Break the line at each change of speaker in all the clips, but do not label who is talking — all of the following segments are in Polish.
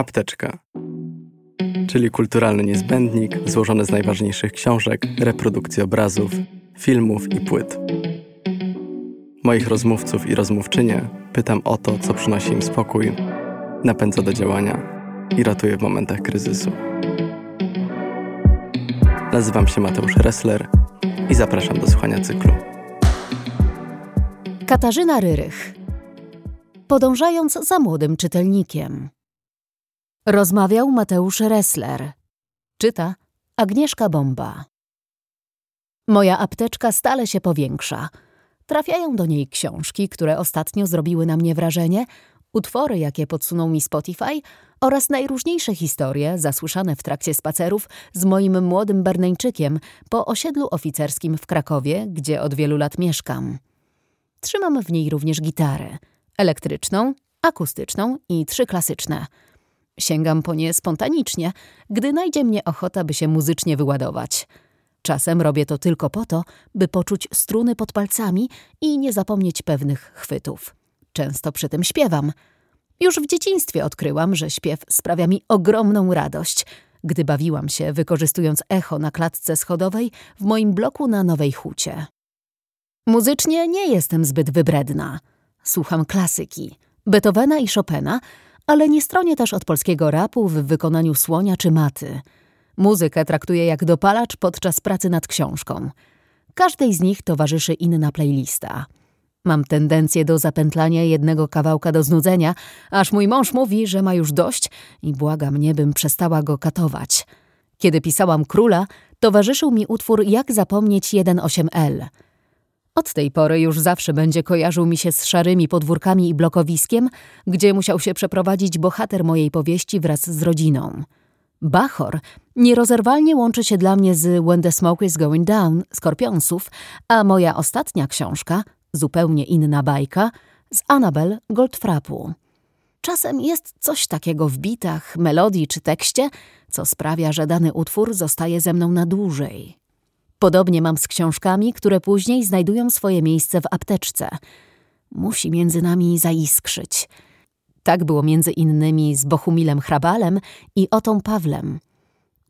Apteczka, czyli kulturalny niezbędnik złożony z najważniejszych książek, reprodukcji obrazów, filmów i płyt. Moich rozmówców i rozmówczynie pytam o to, co przynosi im spokój, napędza do działania i ratuje w momentach kryzysu. Nazywam się Mateusz Ressler i zapraszam do słuchania cyklu.
Katarzyna Ryrych. Podążając za młodym czytelnikiem. Rozmawiał Mateusz Ressler. Czyta Agnieszka Bomba. Moja apteczka stale się powiększa. Trafiają do niej książki, które ostatnio zrobiły na mnie wrażenie, utwory, jakie podsunął mi Spotify oraz najróżniejsze historie zasłyszane w trakcie spacerów z moim młodym Berneńczykiem po osiedlu oficerskim w Krakowie, gdzie od wielu lat mieszkam. Trzymam w niej również gitarę elektryczną, akustyczną i trzy klasyczne. Sięgam po nie spontanicznie, gdy najdzie mnie ochota, by się muzycznie wyładować. Czasem robię to tylko po to, by poczuć struny pod palcami i nie zapomnieć pewnych chwytów. Często przy tym śpiewam. Już w dzieciństwie odkryłam, że śpiew sprawia mi ogromną radość, gdy bawiłam się, wykorzystując echo na klatce schodowej w moim bloku na Nowej Hucie. Muzycznie nie jestem zbyt wybredna. Słucham klasyki, Beethovena i Chopina, ale nie stronię też od polskiego rapu w wykonaniu słonia czy maty. Muzykę traktuję jak dopalacz podczas pracy nad książką. Każdej z nich towarzyszy inna playlista. Mam tendencję do zapętlania jednego kawałka do znudzenia, aż mój mąż mówi, że ma już dość i błaga mnie, bym przestała go katować. Kiedy pisałam Króla, towarzyszył mi utwór Jak zapomnieć 1.8L – od tej pory już zawsze będzie kojarzył mi się z szarymi podwórkami i blokowiskiem, gdzie musiał się przeprowadzić bohater mojej powieści wraz z rodziną. Bachor nierozerwalnie łączy się dla mnie z When the Smoke is Going Down Skorpionsów, a moja ostatnia książka, zupełnie inna bajka, z Annabel Goldfrappu. Czasem jest coś takiego w bitach, melodii czy tekście, co sprawia, że dany utwór zostaje ze mną na dłużej. Podobnie mam z książkami, które później znajdują swoje miejsce w apteczce. Musi między nami zaiskrzyć. Tak było między innymi z Bohumilem Hrabalem i Otą Pawlem.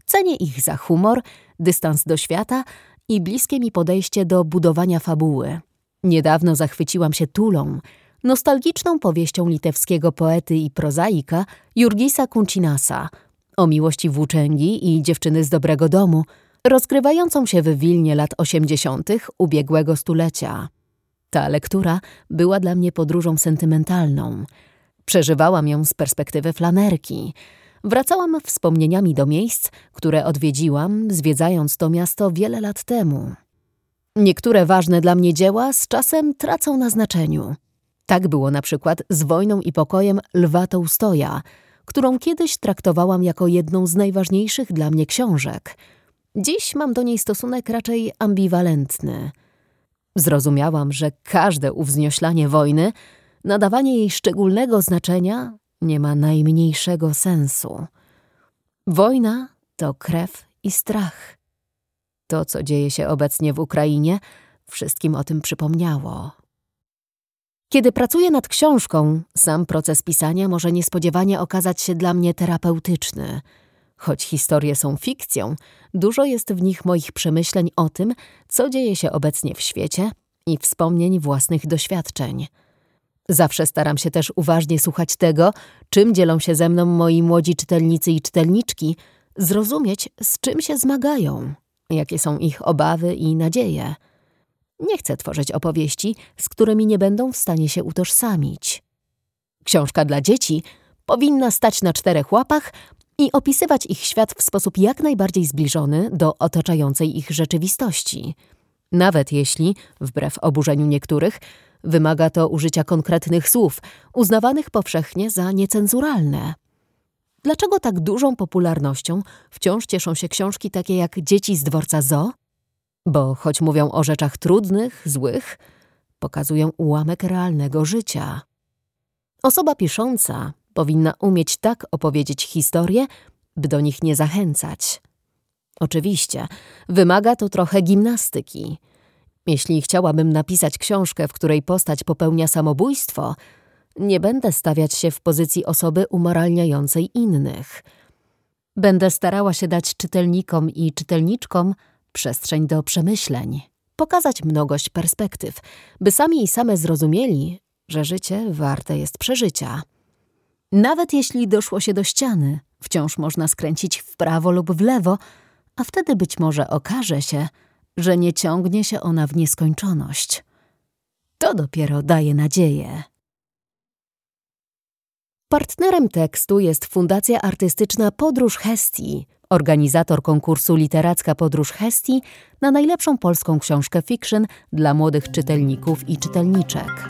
Cenię ich za humor, dystans do świata i bliskie mi podejście do budowania fabuły. Niedawno zachwyciłam się Tulą, nostalgiczną powieścią litewskiego poety i prozaika Jurgisa Kuncinasa o miłości włóczęgi i dziewczyny z dobrego domu – rozgrywającą się w Wilnie lat osiemdziesiątych ubiegłego stulecia. Ta lektura była dla mnie podróżą sentymentalną. Przeżywałam ją z perspektywy flanerki. Wracałam wspomnieniami do miejsc, które odwiedziłam, zwiedzając to miasto wiele lat temu. Niektóre ważne dla mnie dzieła z czasem tracą na znaczeniu. Tak było na przykład z Wojną i Pokojem Lwa Tołstoja, którą kiedyś traktowałam jako jedną z najważniejszych dla mnie książek – Dziś mam do niej stosunek raczej ambiwalentny. Zrozumiałam, że każde uwznioślanie wojny, nadawanie jej szczególnego znaczenia nie ma najmniejszego sensu. Wojna to krew i strach. To, co dzieje się obecnie w Ukrainie, wszystkim o tym przypomniało. Kiedy pracuję nad książką, sam proces pisania może niespodziewanie okazać się dla mnie terapeutyczny – Choć historie są fikcją, dużo jest w nich moich przemyśleń o tym, co dzieje się obecnie w świecie i wspomnień własnych doświadczeń. Zawsze staram się też uważnie słuchać tego, czym dzielą się ze mną moi młodzi czytelnicy i czytelniczki, zrozumieć, z czym się zmagają, jakie są ich obawy i nadzieje. Nie chcę tworzyć opowieści, z którymi nie będą w stanie się utożsamić. Książka dla dzieci powinna stać na czterech łapach, i opisywać ich świat w sposób jak najbardziej zbliżony do otaczającej ich rzeczywistości. Nawet jeśli, wbrew oburzeniu niektórych, wymaga to użycia konkretnych słów, uznawanych powszechnie za niecenzuralne. Dlaczego tak dużą popularnością wciąż cieszą się książki takie jak Dzieci z dworca Zo? Bo choć mówią o rzeczach trudnych, złych, pokazują ułamek realnego życia. Osoba pisząca powinna umieć tak opowiedzieć historię, by do nich nie zachęcać. Oczywiście, wymaga to trochę gimnastyki. Jeśli chciałabym napisać książkę, w której postać popełnia samobójstwo, Nie będę stawiać się w pozycji osoby umoralniającej innych. Będę starała się dać czytelnikom i czytelniczkom przestrzeń do przemyśleń, pokazać mnogość perspektyw, by sami i same zrozumieli, że życie warte jest przeżycia. Nawet jeśli doszło się do ściany, wciąż można skręcić w prawo lub w lewo, a wtedy być może okaże się, że nie ciągnie się ona w nieskończoność. To dopiero daje nadzieję. Partnerem tekstu jest Fundacja Artystyczna Podróż Hestii, organizator konkursu Literacka Podróż Hestii na najlepszą polską książkę fiction dla młodych czytelników i czytelniczek.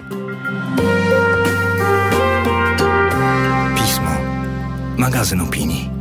Magazyn opinii.